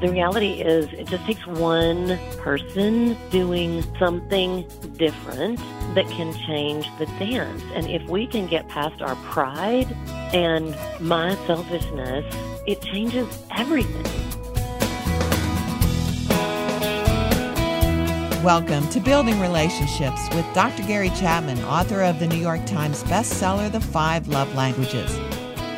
the reality is it just takes one person doing something different that can change the dance. And if we can get past our pride and my selfishness, it changes everything. Welcome to Building Relationships with Dr. Gary Chapman, author of the New York Times bestseller, The Five Love Languages.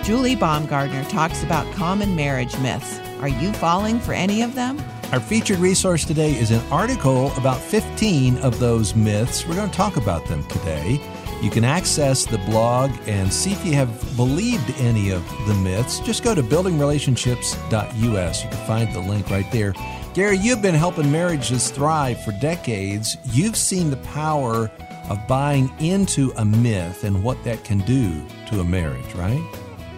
Julie Baumgardner talks about common marriage myths. Are you falling for any of them? Our featured resource today is an article about 15 of those myths. We're going to talk about them today. You can access the blog and see if you have believed any of the myths. Just go to buildingrelationships.us. You can find the link right there. Gary, you've been helping marriages thrive for decades. You've seen the power of buying into a myth and what that can do to a marriage, right?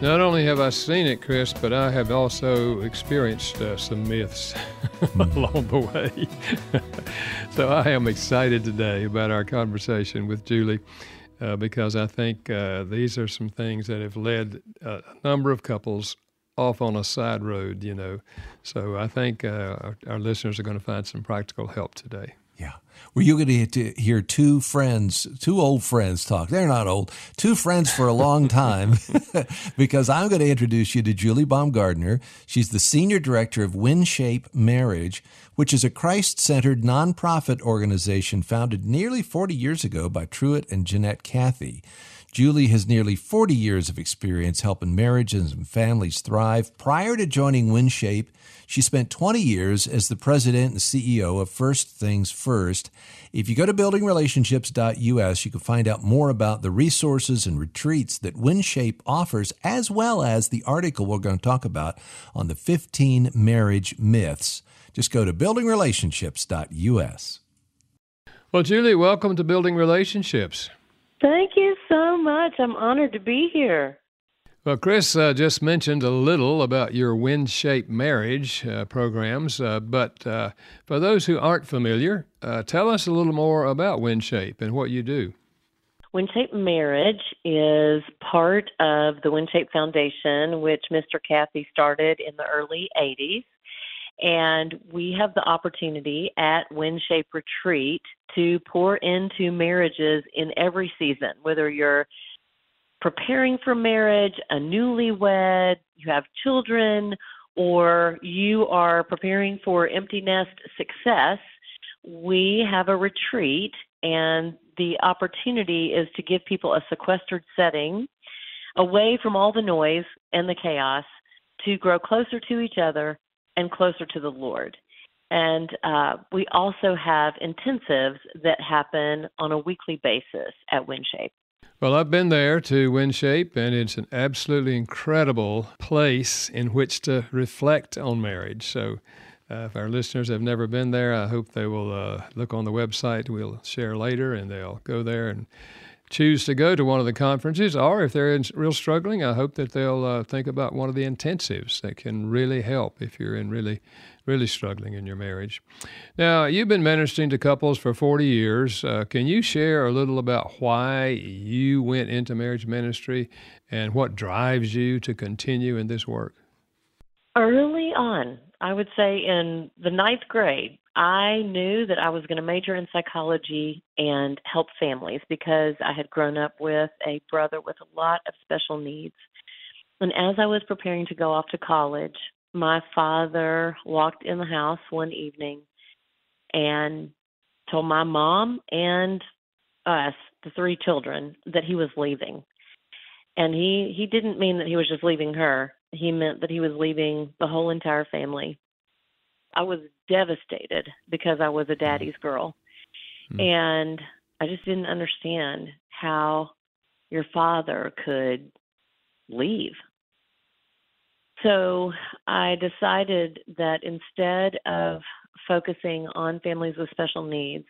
Not only have I seen it, Chris, but I have also experienced uh, some myths along the way. so I am excited today about our conversation with Julie. Uh, because I think uh, these are some things that have led a number of couples off on a side road, you know. So I think uh, our, our, listeners are going to find some practical help today. Yeah. Were you going to hear two friends, two old friends talk? They're not old, two friends for a long time, because I'm going to introduce you to Julie Baumgardner. She's the senior director of WinShape Marriage, which is a Christ centered nonprofit organization founded nearly 40 years ago by Truett and Jeannette Cathy. Julie has nearly 40 years of experience helping marriages and families thrive. Prior to joining WinShape, she spent 20 years as the president and CEO of First Things First. If you go to buildingrelationships.us, you can find out more about the resources and retreats that WinShape offers, as well as the article we're going to talk about on the 15 marriage myths. Just go to buildingrelationships.us. Well, Julie, welcome to Building Relationships. Thank you so much. I'm honored to be here. Well, Chris uh, just mentioned a little about your WinShape marriage uh, programs, uh, but uh, for those who aren't familiar, uh, tell us a little more about WinShape and what you do. WinShape Marriage is part of the WinShape Foundation, which Mr. Cathy started in the early 80s. And we have the opportunity at WinShape Retreat to pour into marriages in every season, whether you're preparing for marriage, a newlywed, you have children, or you are preparing for empty nest success. We have a retreat, and the opportunity is to give people a sequestered setting away from all the noise and the chaos to grow closer to each other and closer to the Lord. And uh, we also have intensives that happen on a weekly basis at WinShape. Well, I've been there to WinShape, and it's an absolutely incredible place in which to reflect on marriage. So, uh, if our listeners have never been there, I hope they will uh, look on the website. We'll share later, and they'll go there and choose to go to one of the conferences, or if they're in real struggling, I hope that they'll uh, think about one of the intensives that can really help if you're in really, really struggling in your marriage. Now, you've been ministering to couples for 40 years. Uh, can you share a little about why you went into marriage ministry and what drives you to continue in this work? Early on, I would say in the ninth grade, I knew that I was going to major in psychology and help families because I had grown up with a brother with a lot of special needs. And as I was preparing to go off to college, my father walked in the house one evening and told my mom and us, the three children, that he was leaving. And he he didn't mean that he was just leaving her. He meant that he was leaving the whole entire family. I was devastated because I was a daddy's girl. Mm. And I just didn't understand how your father could leave. So I decided that instead of focusing on families with special needs,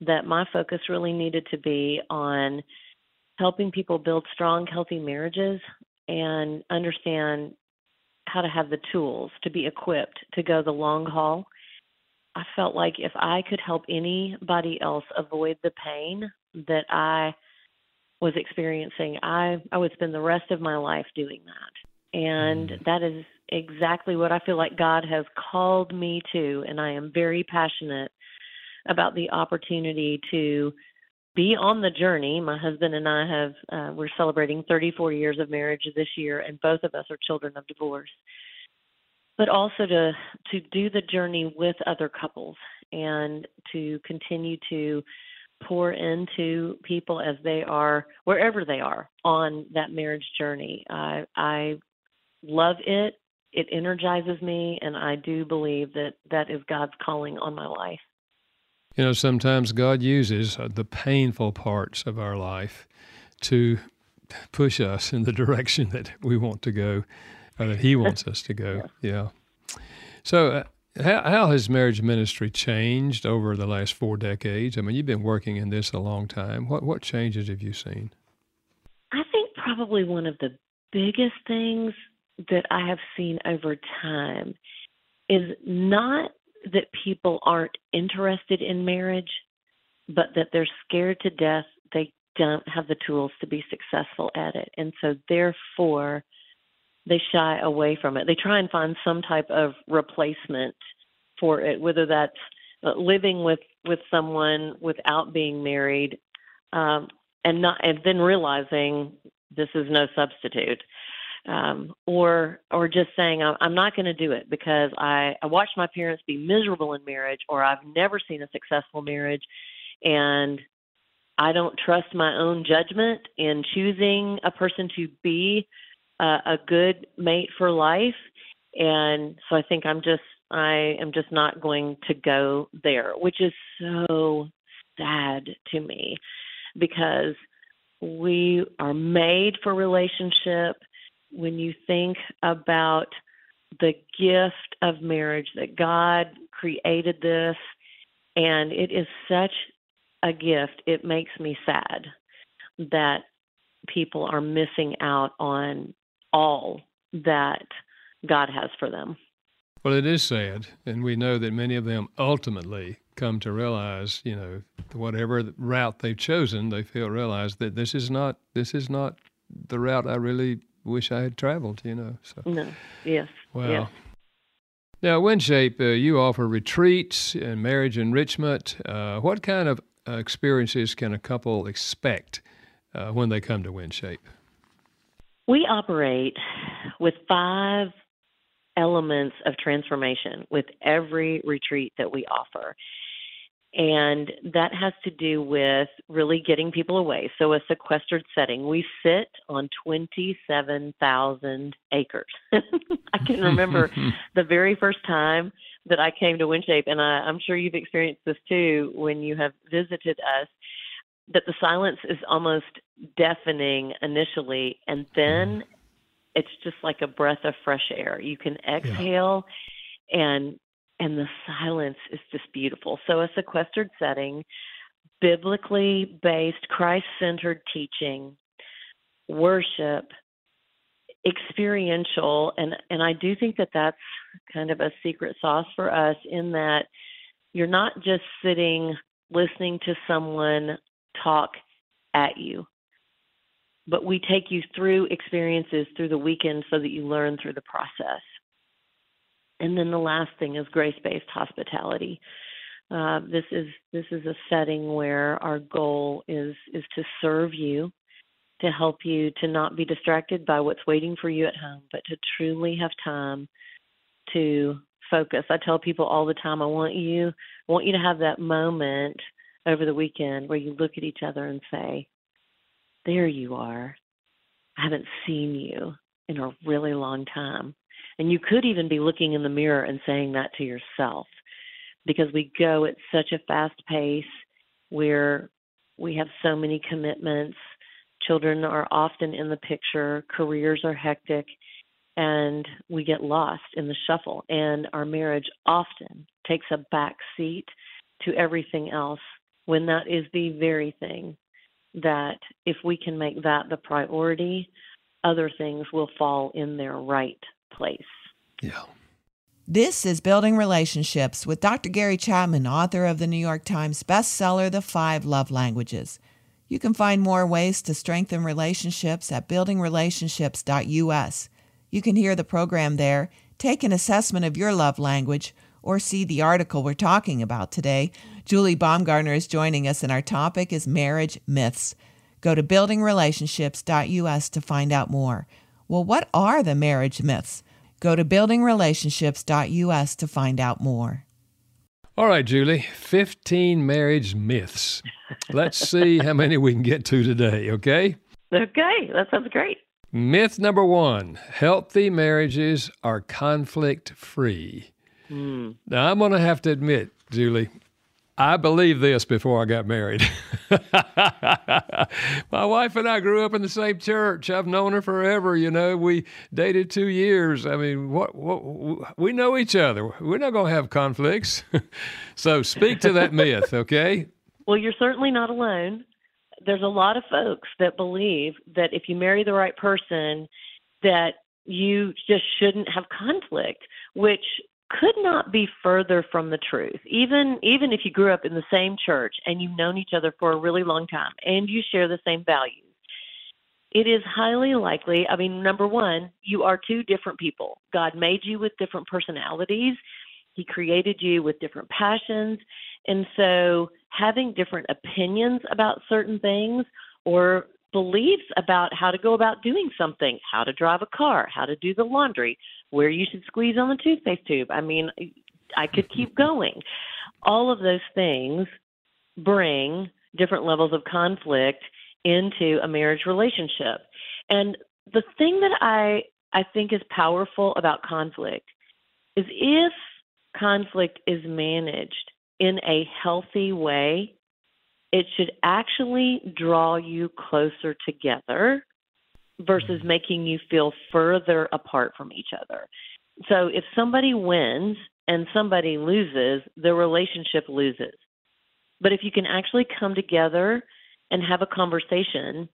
that my focus really needed to be on helping people build strong, healthy marriages and understand how to have the tools to be equipped to go the long haul. I felt like if I could help anybody else avoid the pain that I was experiencing, I I would spend the rest of my life doing that. And mm. that is exactly what I feel like God has called me to, and I am very passionate about the opportunity to be on the journey. My husband and I have uh, we're celebrating 34 years of marriage this year, and both of us are children of divorce. But also to to do the journey with other couples and to continue to pour into people as they are wherever they are on that marriage journey. I I love it. It energizes me, and I do believe that that is God's calling on my life. You know, sometimes God uses uh, the painful parts of our life to push us in the direction that we want to go, or that He wants us to go. Yeah. So, uh, how, how has marriage ministry changed over the last four decades? I mean, you've been working in this a long time. What what changes have you seen? I think probably one of the biggest things that I have seen over time is not that people aren't interested in marriage, but that they're scared to death they don't have the tools to be successful at it. And so, therefore, they shy away from it. They try and find some type of replacement for it, whether that's uh, living with with someone without being married, um, and not and then realizing this is no substitute um, or or just saying I'm not going to do it because I, I watched my parents be miserable in marriage, or I've never seen a successful marriage, and I don't trust my own judgment in choosing a person to be uh, a good mate for life, and so I think I'm just I am just not going to go there, which is so sad to me because we are made for relationship when you think about the gift of marriage that God created this, and it is such a gift, it makes me sad that people are missing out on all that God has for them. Well, it is sad, and we know that many of them ultimately come to realize, you know, whatever route they've chosen, they feel realize that this is not this is not the route I really wish I had traveled, you know. So No. Yes. Well. Yes. Now, WinShape, uh, you offer retreats and marriage enrichment. Uh, what kind of uh, experiences can a couple expect uh, when they come to WinShape? We operate with five elements of transformation with every retreat that we offer. And that has to do with really getting people away. So, a sequestered setting. We sit on 27,000 acres. I can remember the very first time that I came to WinShape, and I, I'm sure you've experienced this too when you have visited us, that the silence is almost deafening initially, and then mm. it's just like a breath of fresh air. You can exhale yeah. and and the silence is just beautiful. So, a sequestered setting, biblically based, Christ centered teaching, worship, experiential, and, and I do think that that's kind of a secret sauce for us in that you're not just sitting listening to someone talk at you, but we take you through experiences through the weekend so that you learn through the process. And then the last thing is grace-based hospitality. Uh, this is this is a setting where our goal is is to serve you, to help you to not be distracted by what's waiting for you at home, but to truly have time to focus. I tell people all the time, I want you I want you to have that moment over the weekend where you look at each other and say, "There you are. I haven't seen you in a really long time." And you could even be looking in the mirror and saying that to yourself because we go at such a fast pace where we have so many commitments. Children are often in the picture, careers are hectic, and we get lost in the shuffle. And our marriage often takes a back seat to everything else when that is the very thing that if we can make that the priority, other things will fall in their right place. Yeah. This is Building Relationships with Dr. Gary Chapman, author of the New York Times bestseller, The Five Love Languages. You can find more ways to strengthen relationships at buildingrelationships.us. You can hear the program there, take an assessment of your love language, or see the article we're talking about today. Julie Baumgardner is joining us, and our topic is marriage myths. Go to buildingrelationships.us to find out more. Well, what are the marriage myths? Go to buildingrelationships.us to find out more. All right, Julie, 15 marriage myths. Let's see how many we can get to today, okay? Okay, that sounds great. Myth number one healthy marriages are conflict free. Mm. Now, I'm going to have to admit, Julie, I believed this before I got married. My wife and I grew up in the same church. I've known her forever. You know, we dated two years. I mean, what, what we know each other. We're not going to have conflicts. so, speak to that myth, okay? Well, you're certainly not alone. There's a lot of folks that believe that if you marry the right person, that you just shouldn't have conflict, which could not be further from the truth. Even even if you grew up in the same church and you've known each other for a really long time and you share the same values, it is highly likely. I mean, number one, you are two different people. God made you with different personalities. He created you with different passions. And so having different opinions about certain things or beliefs about how to go about doing something, how to drive a car, how to do the laundry, where you should squeeze on the toothpaste tube. I mean, I could keep going. All of those things bring different levels of conflict into a marriage relationship. And the thing that I I think is powerful about conflict is if conflict is managed in a healthy way, it should actually draw you closer together versus mm-hmm. making you feel further apart from each other. So if somebody wins and somebody loses, the relationship loses. But if you can actually come together and have a conversation,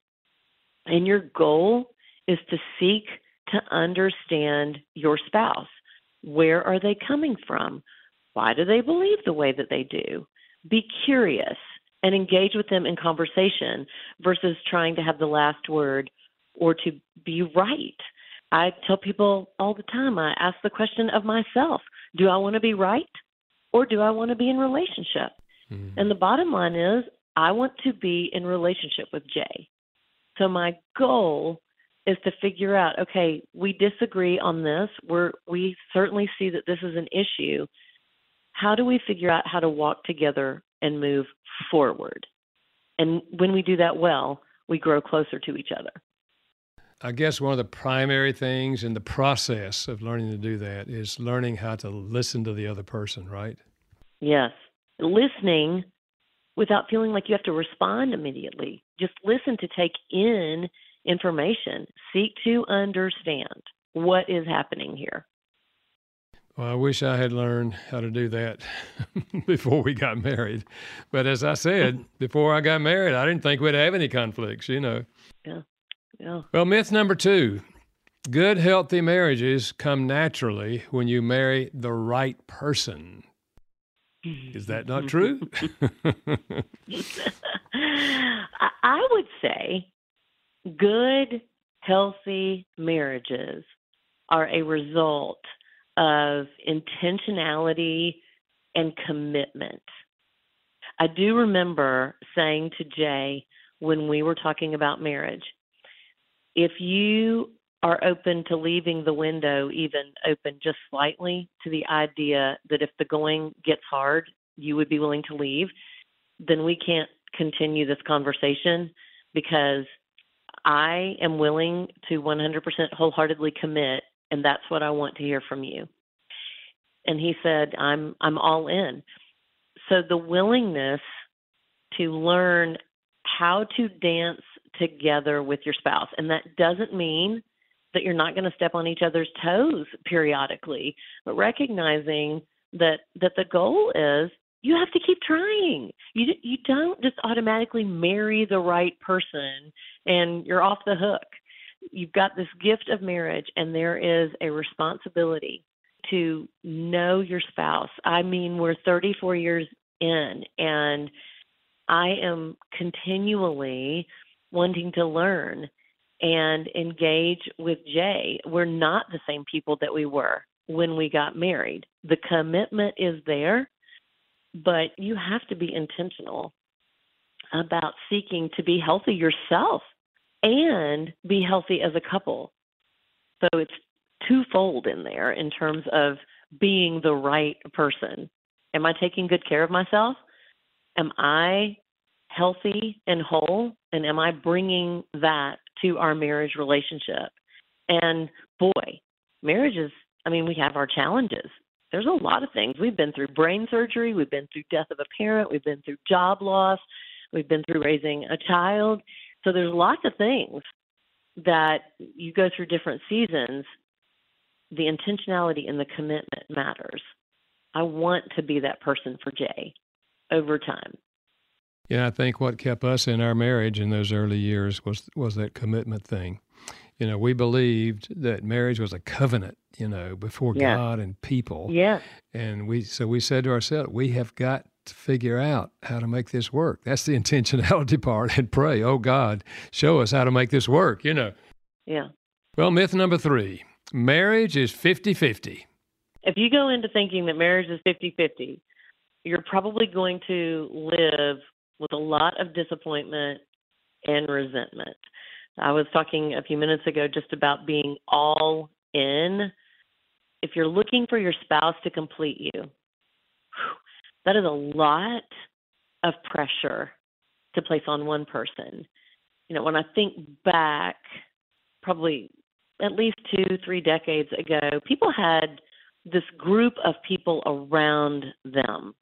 and your goal is to seek to understand your spouse. Where are they coming from? Why do they believe the way that they do? Be curious and engage with them in conversation versus trying to have the last word or to be right. I tell people all the time, I ask the question of myself do I want to be right or do I want to be in relationship? Mm-hmm. And the bottom line is, I want to be in relationship with Jay. So my goal is to figure out okay, we disagree on this. We're, we certainly see that this is an issue. How do we figure out how to walk together and move forward? And when we do that well, we grow closer to each other. I guess one of the primary things in the process of learning to do that is learning how to listen to the other person, right? Yes. Listening without feeling like you have to respond immediately. Just listen to take in information, seek to understand what is happening here. Well, I wish I had learned how to do that before we got married. But as I said, before I got married, I didn't think we'd have any conflicts, you know. Yeah. Yeah. Well, myth number two good, healthy marriages come naturally when you marry the right person. Is that not true? I would say good, healthy marriages are a result of intentionality and commitment. I do remember saying to Jay when we were talking about marriage, if you are open to leaving the window even open just slightly to the idea that if the going gets hard, you would be willing to leave, then we can't continue this conversation because I am willing to 100% wholeheartedly commit and that's what I want to hear from you. And he said, I'm I'm all in. So the willingness to learn how to dance together with your spouse. And that doesn't mean that you're not going to step on each other's toes periodically, but recognizing that that the goal is you have to keep trying. You you don't just automatically marry the right person and you're off the hook. You've got this gift of marriage and there is a responsibility to know your spouse. I mean, we're 34 years in and I am continually wanting to learn and engage with Jay. We're not the same people that we were when we got married. The commitment is there, but you have to be intentional about seeking to be healthy yourself and be healthy as a couple. So it's twofold in there in terms of being the right person. Am I taking good care of myself? Am I healthy and whole? And am I bringing that to our marriage relationship? And boy, marriage is, I mean, we have our challenges. There's a lot of things. We've been through brain surgery, we've been through death of a parent, we've been through job loss, we've been through raising a child. So there's lots of things that you go through different seasons. The intentionality and the commitment matters. I want to be that person for Jay over time. Yeah, I think what kept us in our marriage in those early years was was that commitment thing. You know, we believed that marriage was a covenant, you know, before yeah. God and people. Yeah. And we so we said to ourselves, we have got to figure out how to make this work. That's the intentionality part and pray, oh God, show us how to make this work, you know. Yeah. Well, myth number 3. Marriage is 50-50. If you go into thinking that marriage is 50-50, you're probably going to live with a lot of disappointment and resentment. I was talking a few minutes ago just about being all in. If you're looking for your spouse to complete you, that is a lot of pressure to place on one person. You know, when I think back, probably at least two, three decades ago, people had this group of people around them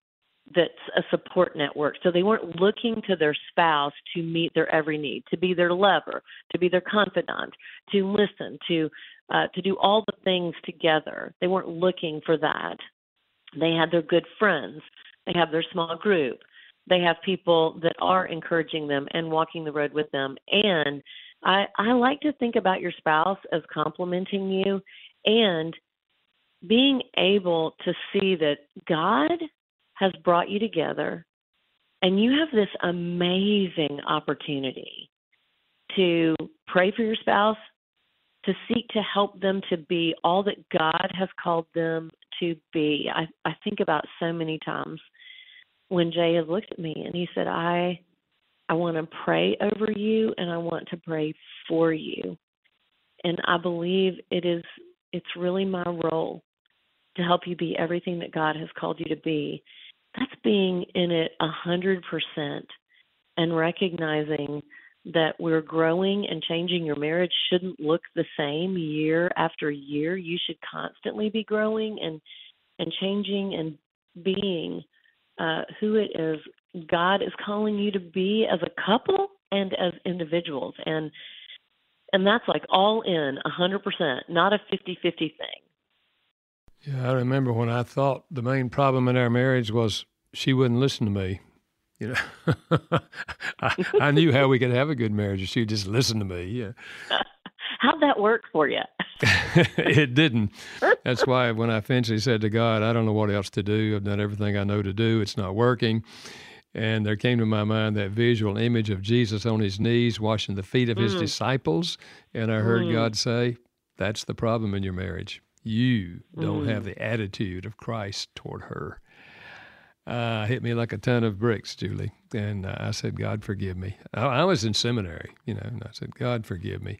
that's a support network. So they weren't looking to their spouse to meet their every need, to be their lover, to be their confidant, to listen, to uh, to do all the things together. They weren't looking for that. They had their good friends. They have their small group. They have people that are encouraging them and walking the road with them. And I, I like to think about your spouse as complimenting you and being able to see that God has brought you together, and you have this amazing opportunity to pray for your spouse, to seek to help them to be all that God has called them to be. I, I think about so many times when Jay has looked at me and he said, I I want to pray over you and I want to pray for you. And I believe it is it's really my role to help you be everything that God has called you to be that's being in it a hundred percent and recognizing that we're growing and changing your marriage shouldn't look the same year after year. You should constantly be growing and and changing and being uh, who it is god is calling you to be as a couple and as individuals. And and that's like all in a hundred percent not a fifty fifty thing. Yeah, I remember when I thought the main problem in our marriage was she wouldn't listen to me. You know, I, I, knew how we could have a good marriage if she'd just listen to me. Yeah. How'd that work for you? it didn't. That's why when I eventually said to God, I don't know what else to do. I've done everything I know to do. It's not working. And there came to my mind that visual image of Jesus on his knees washing the feet of his mm. disciples. And I heard mm. God say, That's the problem in your marriage. You don't mm. have the attitude of Christ toward her. Uh, hit me like a ton of bricks, Julie. And uh, I said, God, forgive me. I, I, was in seminary, you know, and I said, God, forgive me.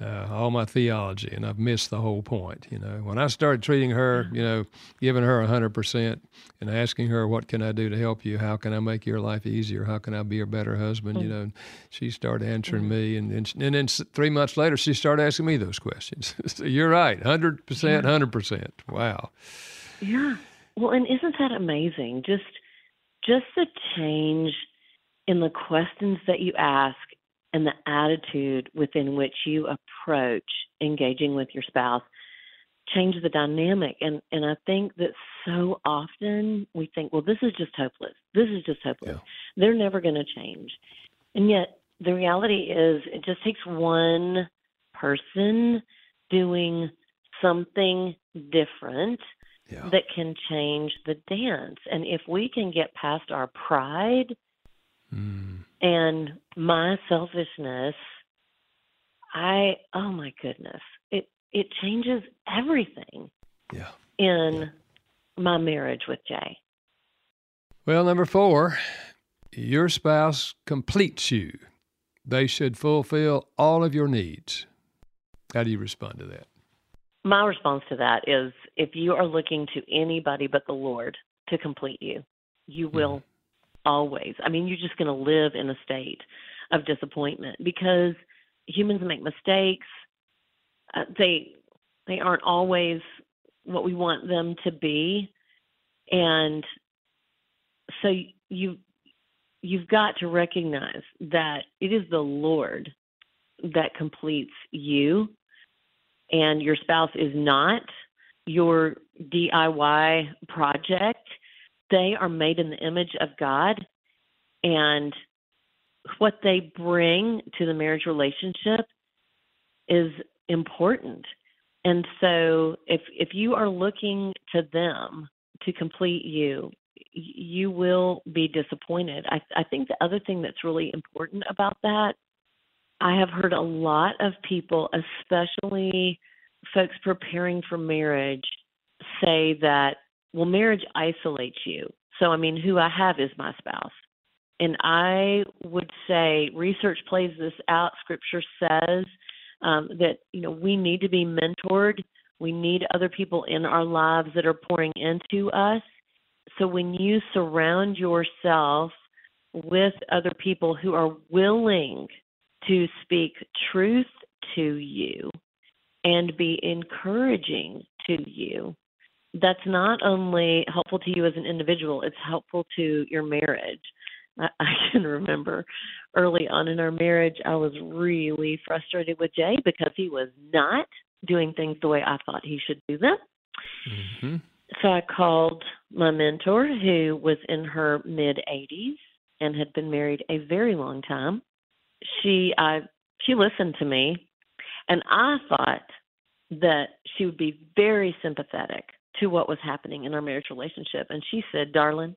Uh, all my theology, and I've missed the whole point. You know, when I started treating her, you know, giving her a hundred percent, and asking her, "What can I do to help you? How can I make your life easier? How can I be a better husband?" You mm. know, she started answering me, and and, and then three months later, she started asking me those questions. so you're right, hundred percent, hundred percent. Wow. Yeah. Well, and isn't that amazing? Just just the change in the questions that you ask and the attitude within which you approach engaging with your spouse change the dynamic and and I think that so often we think well this is just hopeless this is just hopeless yeah. they're never going to change and yet the reality is it just takes one person doing something different yeah. that can change the dance and if we can get past our pride mm. and my selfishness I oh my goodness, it it changes everything. Yeah. In yeah. my marriage with Jay. Well, number four, your spouse completes you. They should fulfill all of your needs. How do you respond to that? My response to that is if you are looking to anybody but the Lord to complete you, you will mm-hmm. always. I mean, you're just going to live in a state of disappointment because humans make mistakes. Uh, they they aren't always what we want them to be, and so you you've got to recognize that it is the Lord that completes you, and your spouse is not your DIY project. They are made in the image of God, and what they bring to the marriage relationship is important. And so if if you are looking to them to complete you, you will be disappointed. I I think the other thing that's really important about that I have heard a lot of people, especially folks preparing for marriage, say that well marriage isolates you. So I mean who I have is my spouse. And I would say research plays this out. Scripture says um, that you know we need to be mentored. We need other people in our lives that are pouring into us. So when you surround yourself with other people who are willing to speak truth to you and be encouraging to you, that's not only helpful to you as an individual, it's helpful to your marriage. I, I can remember early on in our marriage, I was really frustrated with Jay because he was not doing things the way I thought he should do them. Mm-hmm. So I called my mentor, who was in her mid 80s and had been married a very long time. She I she listened to me, and I thought that she would be very sympathetic to what was happening in our marriage relationship. And she said, "Darling,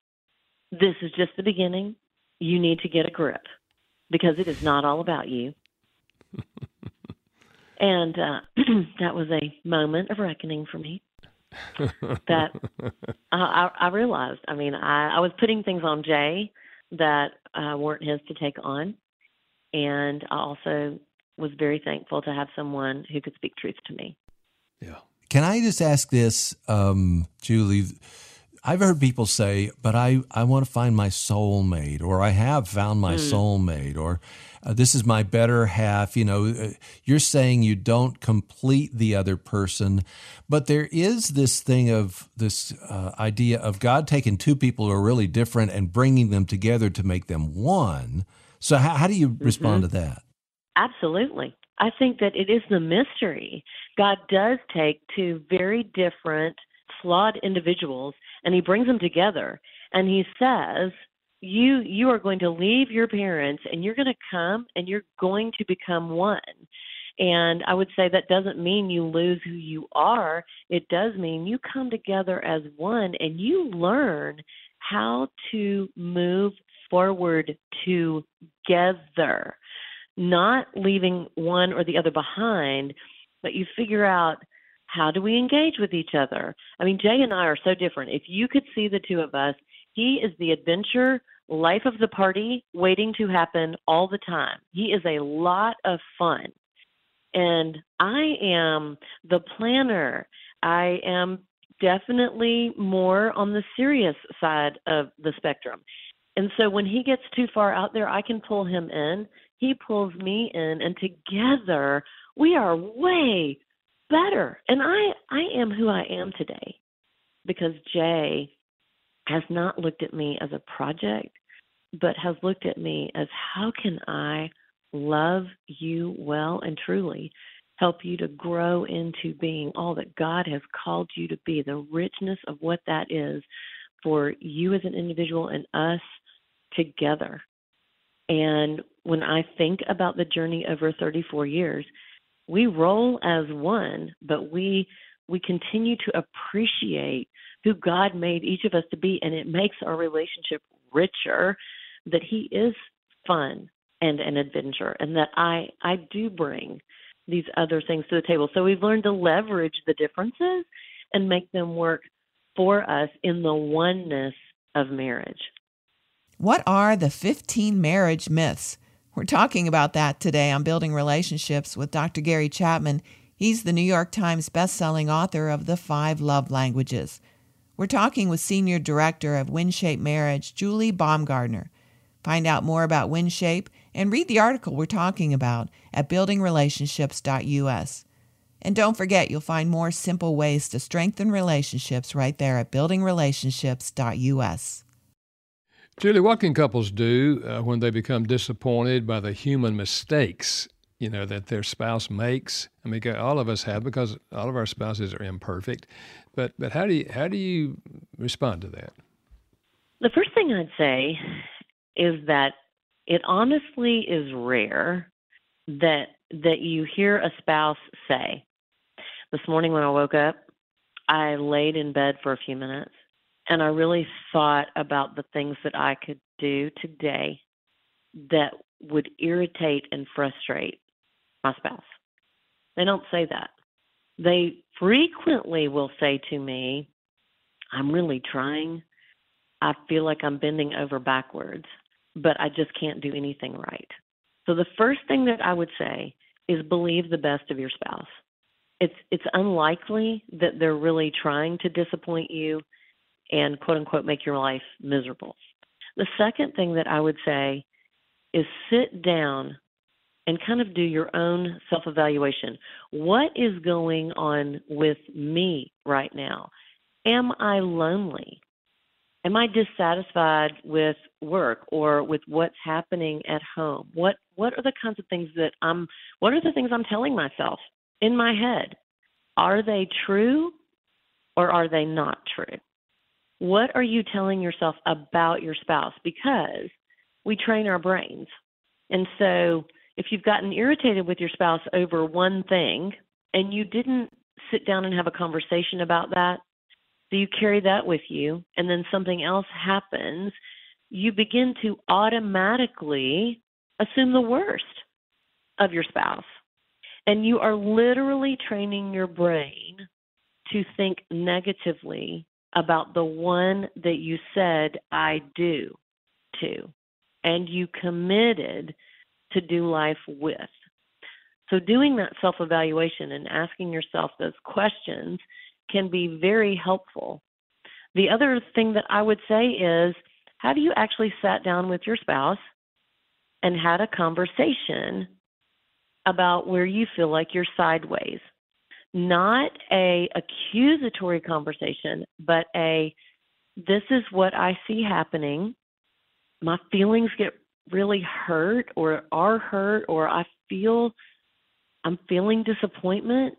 this is just the beginning you need to get a grip because it is not all about you. and uh, that was a moment of reckoning for me. that I, I realized. I mean, I, I was putting things on Jay that uh, weren't his to take on, and I also was very thankful to have someone who could speak truth to me. Yeah. Can I just ask this, um, Julie? I've heard people say, but I, I want to find my soulmate, or I have found my mm. soulmate, or uh, this is my better half. You know, uh, you're saying you don't complete the other person, but there is this thing of this uh, idea of God taking two people who are really different and bringing them together to make them one. So, how, how do you mm-hmm. respond to that? Absolutely. I think that it is the mystery. God does take two very different, flawed individuals and he brings them together and he says you you are going to leave your parents and you're going to come and you're going to become one and i would say that doesn't mean you lose who you are it does mean you come together as one and you learn how to move forward together not leaving one or the other behind but you figure out how do we engage with each other? I mean, Jay and I are so different. If you could see the two of us, he is the adventure, life of the party, waiting to happen all the time. He is a lot of fun. And I am the planner. I am definitely more on the serious side of the spectrum. And so when he gets too far out there, I can pull him in. He pulls me in, and together we are way better. And I I am who I am today because Jay has not looked at me as a project, but has looked at me as how can I love you well and truly, help you to grow into being all that God has called you to be, the richness of what that is for you as an individual and us together. And when I think about the journey over 34 years, we roll as one, but we we continue to appreciate who God made each of us to be, and it makes our relationship richer. That He is fun and an adventure, and that I I do bring these other things to the table. So we've learned to leverage the differences and make them work for us in the oneness of marriage. What are the 15 marriage myths? We're talking about that today on Building Relationships with Dr. Gary Chapman. He's the New York Times bestselling author of The Five Love Languages. We're talking with Senior Director of WinShape Marriage, Julie Baumgardner. Find out more about WinShape and read the article we're talking about at buildingrelationships.us. And don't forget, you'll find more simple ways to strengthen relationships right there at buildingrelationships.us. Julie, what can couples do uh, when they become disappointed by the human mistakes, you know, that their spouse makes? I mean, all of us have because all of our spouses are imperfect. But but how do you how do you respond to that? The first thing I'd say is that it honestly is rare that that you hear a spouse say, "This morning when I woke up, I laid in bed for a few minutes and I really thought about the things that I could do today that would irritate and frustrate my spouse." They don't say that. They frequently will say to me, I'm really trying. I feel like I'm bending over backwards, but I just can't do anything right. So the first thing that I would say is believe the best of your spouse. It's it's unlikely that they're really trying to disappoint you and quote unquote make your life miserable. The second thing that I would say is sit down and kind of do your own self evaluation. What is going on with me right now? Am I lonely? Am I dissatisfied with work or with what's happening at home? What what are the kinds of things that I'm what are the things I'm telling myself in my head? Are they true or are they not true? What are you telling yourself about your spouse? Because we train our brains. And so if you've gotten irritated with your spouse over one thing and you didn't sit down and have a conversation about that, so you carry that with you, and then something else happens, you begin to automatically assume the worst of your spouse. And you are literally training your brain to think negatively about the one that you said, I do to. And you committed to do life with. So, doing that self evaluation and asking yourself those questions can be very helpful. The other thing that I would say is have you actually sat down with your spouse and had a conversation about where you feel like you're sideways? Not a accusatory conversation, but a this is what I see happening. My feelings get really hurt or are hurt or I feel I'm feeling disappointment,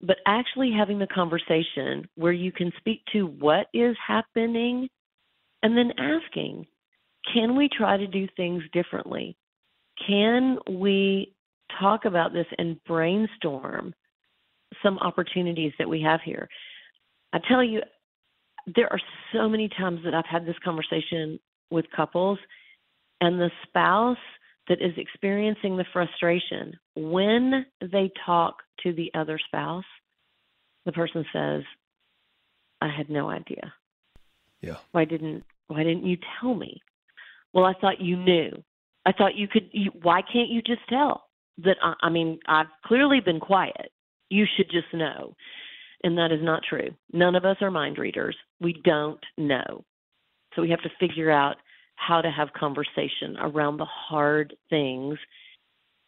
but actually having the conversation where you can speak to what is happening and then asking, can we try to do things differently? Can we talk about this and brainstorm some opportunities that we have here? I tell you, there are so many times that I've had this conversation with couples and the spouse that is experiencing the frustration, when they talk to the other spouse, the person says, I had no idea. Yeah. Why didn't why didn't you tell me? Well, I thought you knew. I thought you could you, why can't you just tell? That I, I mean, I've clearly been quiet. You should just know. And that is not true. None of us are mind readers. We don't know. So we have to figure out how to have conversation around the hard things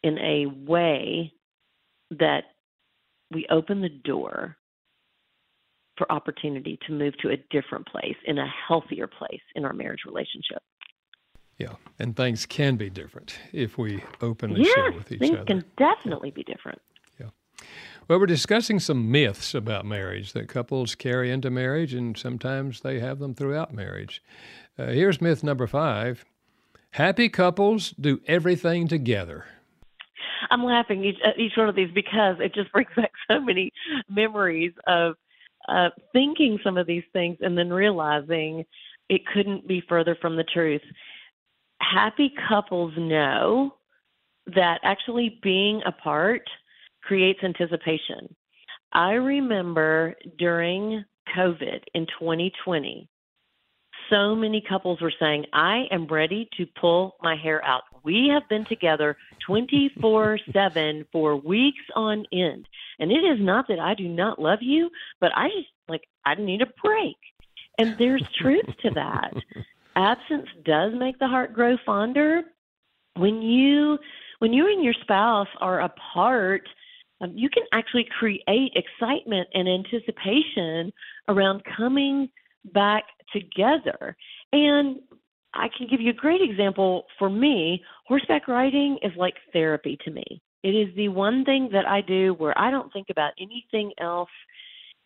in a way that we open the door for opportunity to move to a different place, in a healthier place in our marriage relationship. Yeah, and things can be different if we openly yes, share with each things other. Things can definitely be different. Well, we're discussing some myths about marriage that couples carry into marriage, and sometimes they have them throughout marriage. Uh, here's myth number five happy couples do everything together. I'm laughing each, each one of these because it just brings back so many memories of uh, thinking some of these things and then realizing it couldn't be further from the truth. Happy couples know that actually being apart creates anticipation. I remember during COVID in 2020, so many couples were saying, I am ready to pull my hair out. We have been together 24 7 for weeks on end. And it is not that I do not love you, but I just like, I need a break. And there's truth to that. Absence does make the heart grow fonder. When you when you and your spouse are apart, um, you can actually create excitement and anticipation around coming back together. And I can give you a great example for me. Horseback riding is like therapy to me. It is the one thing that I do where I don't think about anything else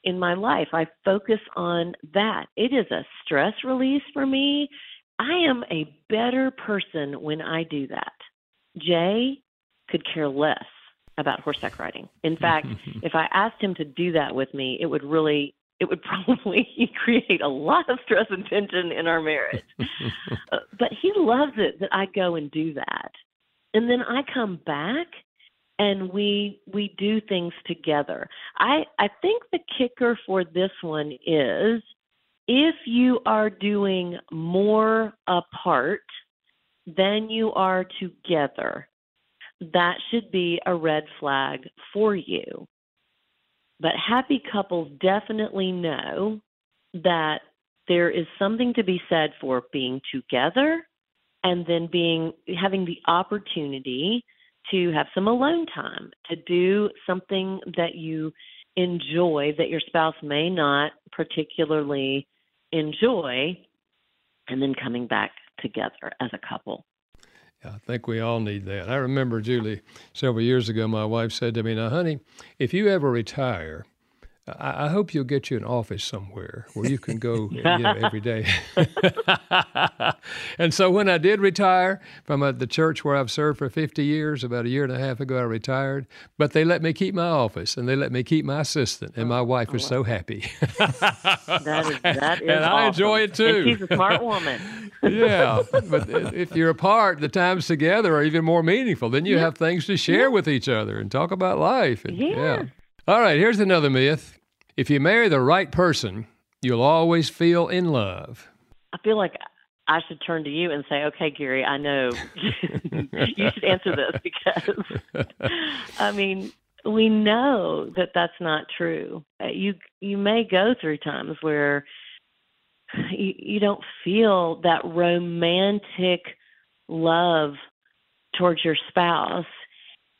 in my life. I focus on that. It is a stress release for me. I am a better person when I do that. Jay could care less about horseback riding. In fact, if I asked him to do that with me, it would really it would probably create a lot of stress and tension in our marriage. uh, but he loves it that I go and do that. And then I come back and we we do things together. I I think the kicker for this one is if you are doing more apart than you are together, that should be a red flag for you. But happy couples definitely know that there is something to be said for being together and then being having the opportunity to have some alone time, to do something that you enjoy that your spouse may not particularly enjoy, and then coming back together as a couple. I think we all need that. I remember, Julie, several years ago, my wife said to me, Now, honey, if you ever retire, I, I hope you'll get you an office somewhere where you can go you know, every day. and so when I did retire from uh, the church where I've served for 50 years, about a year and a half ago, I retired. But they let me keep my office and they let me keep my assistant, and my wife was so happy. that is, that is and I enjoy it too. And she's a smart woman. yeah, but if you're apart, the times together are even more meaningful. Then you yeah. have things to share yeah. with each other and talk about life. And, yeah. yeah. All right, here's another myth. If you marry the right person, you'll always feel in love. I feel like I should turn to you and say, okay, Gary, I know you should answer this because, I mean, we know that that's not true. Uh, you you may go through times where you, you don't feel that romantic love towards your spouse,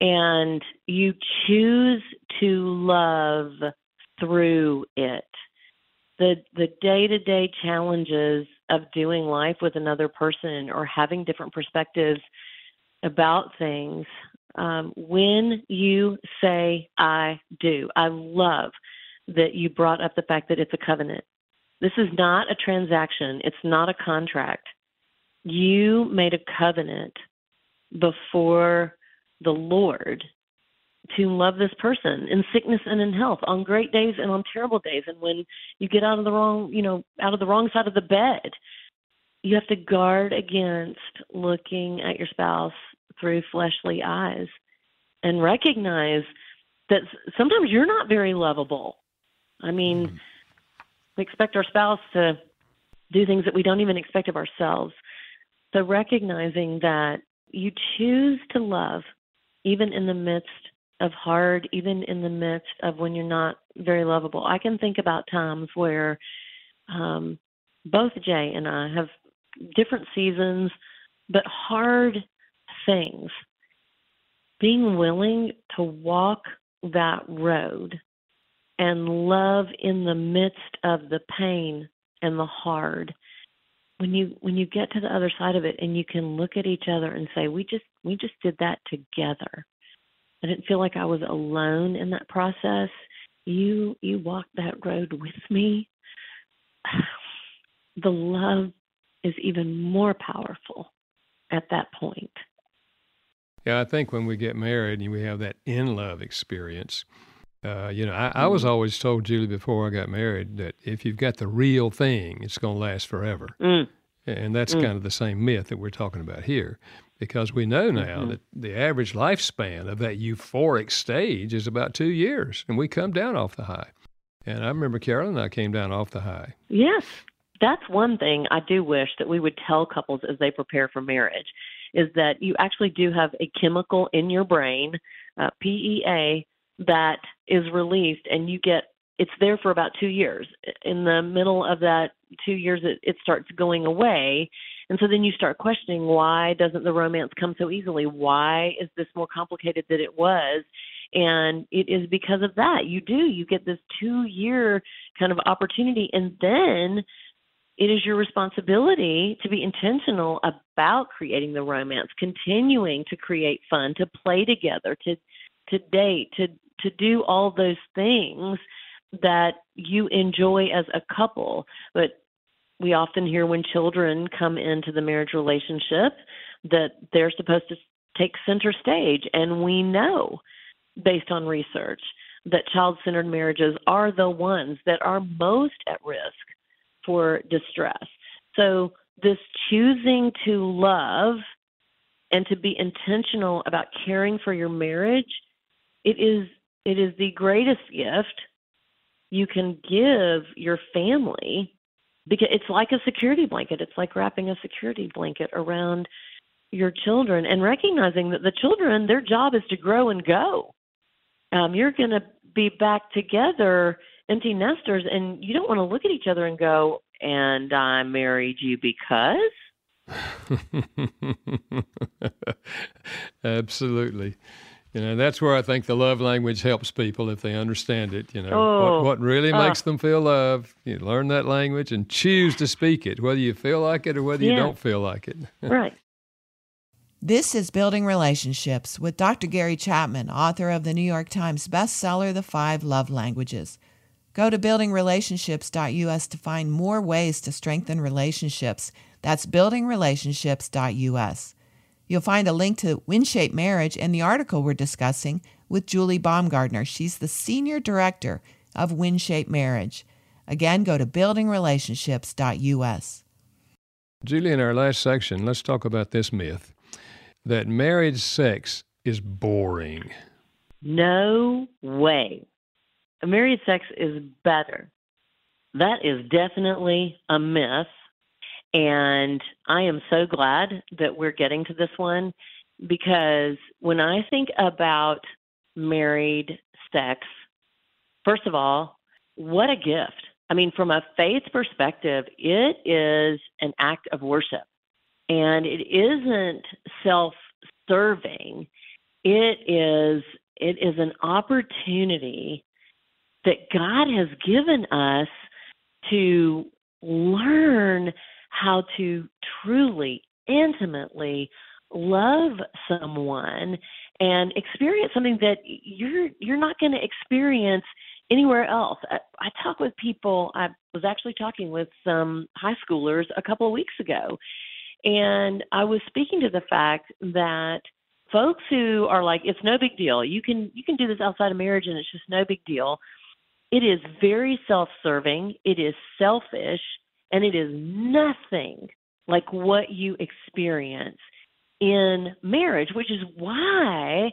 and you choose to love through it. The the day-to-day challenges of doing life with another person or having different perspectives about things um, when you say I do. I love that you brought up the fact that it's a covenant. This is not a transaction. It's not a contract. You made a covenant before the Lord to love this person in sickness and in health, on great days and on terrible days. And when you get out of the wrong, you know, out of the wrong side of the bed, you have to guard against looking at your spouse through fleshly eyes and recognize that sometimes you're not very lovable. I mean, mm-hmm. we expect our spouse to do things that we don't even expect of ourselves. So recognizing that you choose to love even in the midst of hard, even in the midst of when you're not very lovable. I can think about times where um, both Jay and I have different seasons, but hard things. Being willing to walk that road and love in the midst of the pain and the hard when you when you get to the other side of it and you can look at each other and say we just we just did that together I didn't feel like I was alone in that process. You you walked that road with me. The love is even more powerful at that point. Yeah, I think when we get married and we have that in love experience, uh, you know, I, I, was mm-hmm. always told Julie before I got married that if you've got the real thing, it's going to last forever. Mm. And that's mm. kind of the same myth that we're talking about here because we know now mm-hmm. that the average lifespan of that euphoric stage is about two years, and we come down off the high. And I remember Karolyn and I came down off the high. Yes, that's one thing I do wish that we would tell couples as they prepare for marriage is that you actually do have a chemical in your brain, uh, PEA, that is released, and you get it's there for about two years. In the middle of that two years, it, it starts going away. And so then you start questioning why doesn't the romance come so easily? Why is this more complicated than it was? And it is because of that. You do. You get this two year kind of opportunity. And then it is your responsibility to be intentional about creating the romance, continuing to create fun, to play together, to to date, to to do all those things that you enjoy as a couple. But we often hear when children come into the marriage relationship that they're supposed to take center stage and we know based on research that child centered marriages are the ones that are most at risk for distress. So, this choosing to love and to be intentional about caring for your marriage, it is it is the greatest gift you can give your family because it's like a security blanket. It's like wrapping a security blanket around your children and recognizing that the children, their job is to grow and go um, you're going to be back together, empty nesters, and you don't want to look at each other and go, and I married you because. Absolutely. You know, that's where I think the love language helps people if they understand it. You know, oh, what, what really uh, makes them feel love. You learn that language and choose to speak it, whether you feel like it or whether yeah. you don't feel like it. right. This is Building Relationships with Dr. Gary Chapman, author of the New York Times bestseller, The Five Love Languages. Go to buildingrelationships.us to find more ways to strengthen relationships. That's buildingrelationships.us. You'll find a link to WinShape Marriage and the article we're discussing with Julie Baumgardner. She's the Senior Director of WinShape Marriage. Again, go to buildingrelationships.us. Julie, in our last section, let's talk about this myth that marriage sex is boring. No way. Married sex is better. That is definitely a myth. And I am so glad that we're getting to this one because when I think about married sex, first of all, what a gift. I mean, from a faith perspective, it is an act of worship and it isn't self-serving. It is it is an opportunity that God has given us to learn how to truly, intimately love someone and experience something that you're you're not going to experience anywhere else. I, I talk with people. I was actually talking with some high schoolers a couple of weeks ago, and I was speaking to the fact that folks who are like, it's no big deal. You can you can do this outside of marriage and it's just no big deal. It is very self-serving, it is selfish, and it is nothing like what you experience in marriage, which is why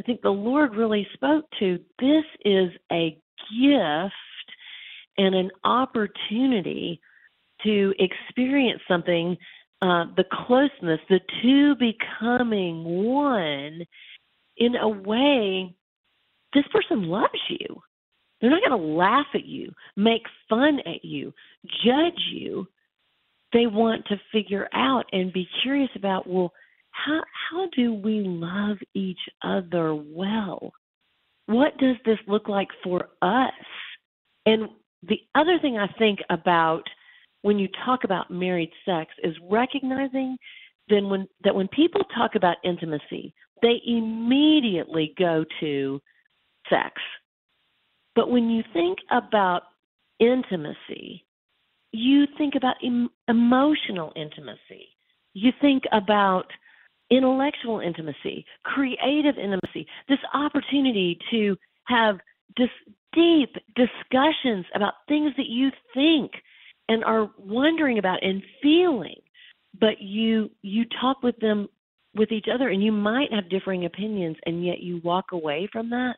I think the Lord really spoke to this is a gift and an opportunity to experience something uh, the closeness, the two becoming one in a way, this person loves you. They're not going to laugh at you, make fun at you, judge you. They want to figure out and be curious about, well, how how do we love each other well? What does this look like for us? And the other thing I think about when you talk about married sex is recognizing then when that when people talk about intimacy, they immediately go to sex. But when you think about intimacy, you think about em- emotional intimacy. You think about intellectual intimacy, creative intimacy, this opportunity to have dis- deep discussions about things that you think and are wondering about and feeling but you you talk with them with each other and you might have differing opinions and yet you walk away from that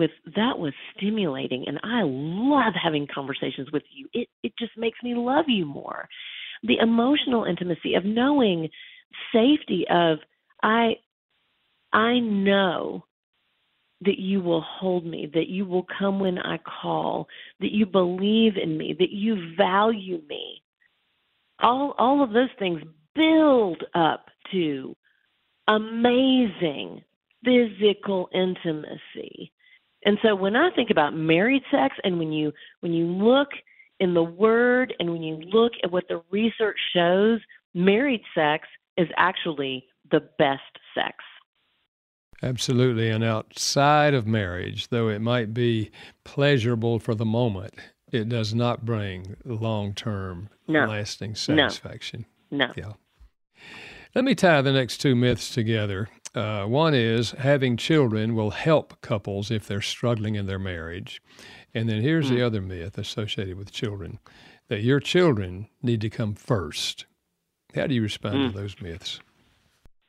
with that was stimulating and I love having conversations with you. It it just makes me love you more. The emotional intimacy of knowing safety of I I know that you will hold me, that you will come when I call, that you believe in me, that you value me. All all of those things build up to amazing physical intimacy. And so when I think about married sex and when you when you look in the word and when you look at what the research shows, married sex is actually the best sex. Absolutely. And outside of marriage, though it might be pleasurable for the moment, it does not bring long term, no. lasting satisfaction. No. no. Yeah. Let me tie the next two myths together. Uh, one is having children will help couples if they're struggling in their marriage. And then here's mm. the other myth associated with children that your children need to come first. How do you respond mm. to those myths?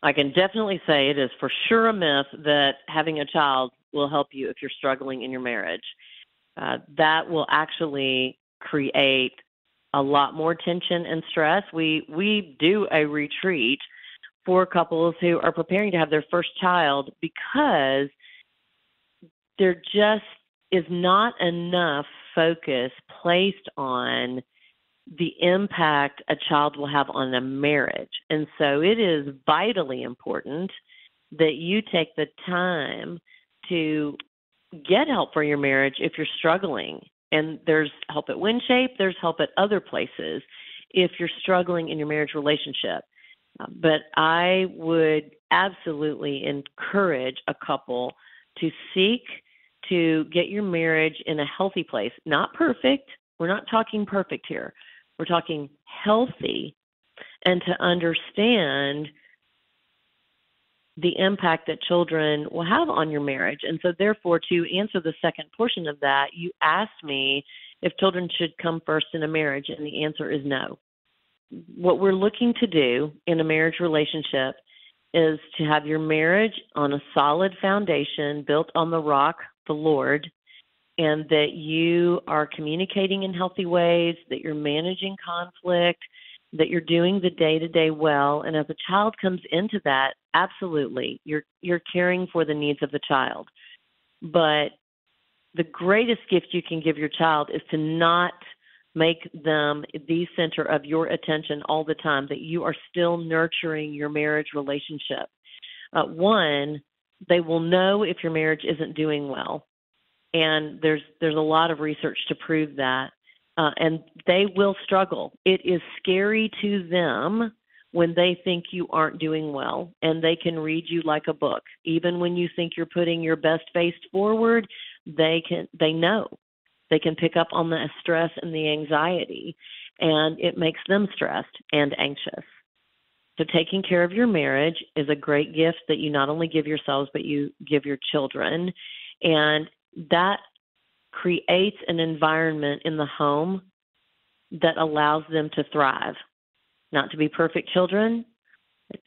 I can definitely say it is for sure a myth that having a child will help you if you're struggling in your marriage. Uh, that will actually create a lot more tension and stress. We we do a retreat for couples who are preparing to have their first child because there just is not enough focus placed on the impact a child will have on a marriage. And so it is vitally important that you take the time to get help for your marriage if you're struggling. And there's help at WinShape, there's help at other places if you're struggling in your marriage relationship. But I would absolutely encourage a couple to seek to get your marriage in a healthy place. Not perfect. We're not talking perfect here. We're talking healthy and to understand the impact that children will have on your marriage. And so, therefore, to answer the second portion of that, you asked me if children should come first in a marriage, and the answer is no. What we're looking to do in a marriage relationship is to have your marriage on a solid foundation built on the rock, the Lord, and that you are communicating in healthy ways, that you're managing conflict, that you're doing the day to day well. And as a child comes into that, absolutely, you're you're caring for the needs of the child. But the greatest gift you can give your child is to not make them the center of your attention all the time, that you are still nurturing your marriage relationship. Uh, one, they will know if your marriage isn't doing well and there's there's a lot of research to prove that. Uh, and they will struggle. It is scary to them when they think you aren't doing well, and they can read you like a book. Even when you think you're putting your best face forward, they can they know they can pick up on the stress and the anxiety, and it makes them stressed and anxious. So, taking care of your marriage is a great gift that you not only give yourselves, but you give your children. And that creates an environment in the home that allows them to thrive. Not to be perfect children.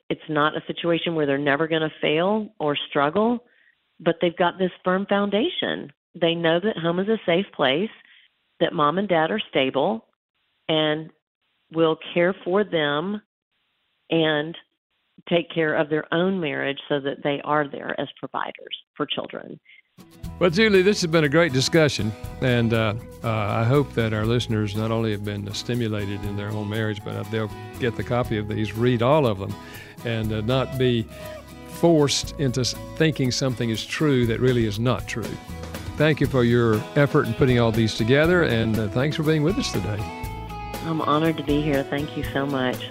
It's not a situation where they're never going to fail or struggle, but they've got this firm foundation. They know that home is a safe place, that mom and dad are stable and will care for them and take care of their own marriage so that they are there as providers for children. Well, Julie, this has been a great discussion, and uh, uh, I hope that our listeners not only have been stimulated in their own marriage, but they'll get the copy of these, read all of them, and uh, not be forced into thinking something is true that really is not true. Thank you for your effort in putting all these together, and uh, thanks for being with us today. I'm honored to be here. Thank you so much.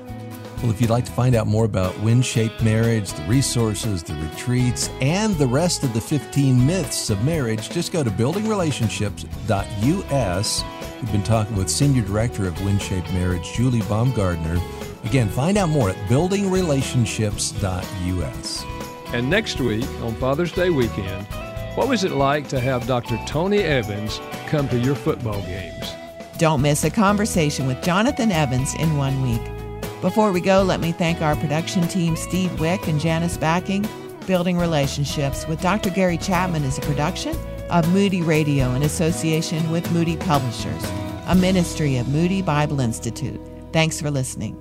Well, if you'd like to find out more about WinShape Marriage, the resources, the retreats, and the rest of the 15 myths of marriage, just go to buildingrelationships.us. We've been talking with Senior Director of WinShape Marriage, Julie Baumgardner. Again, find out more at buildingrelationships.us. And next week, on Father's Day weekend, what was it like to have Dr. Tony Evans come to your football games? Don't miss a conversation with Jonathan Evans in one week. Before we go, let me thank our production team, Steve Wick and Janice Backing. Building Relationships with Dr. Gary Chapman is a production of Moody Radio in association with Moody Publishers, a ministry of Moody Bible Institute. Thanks for listening.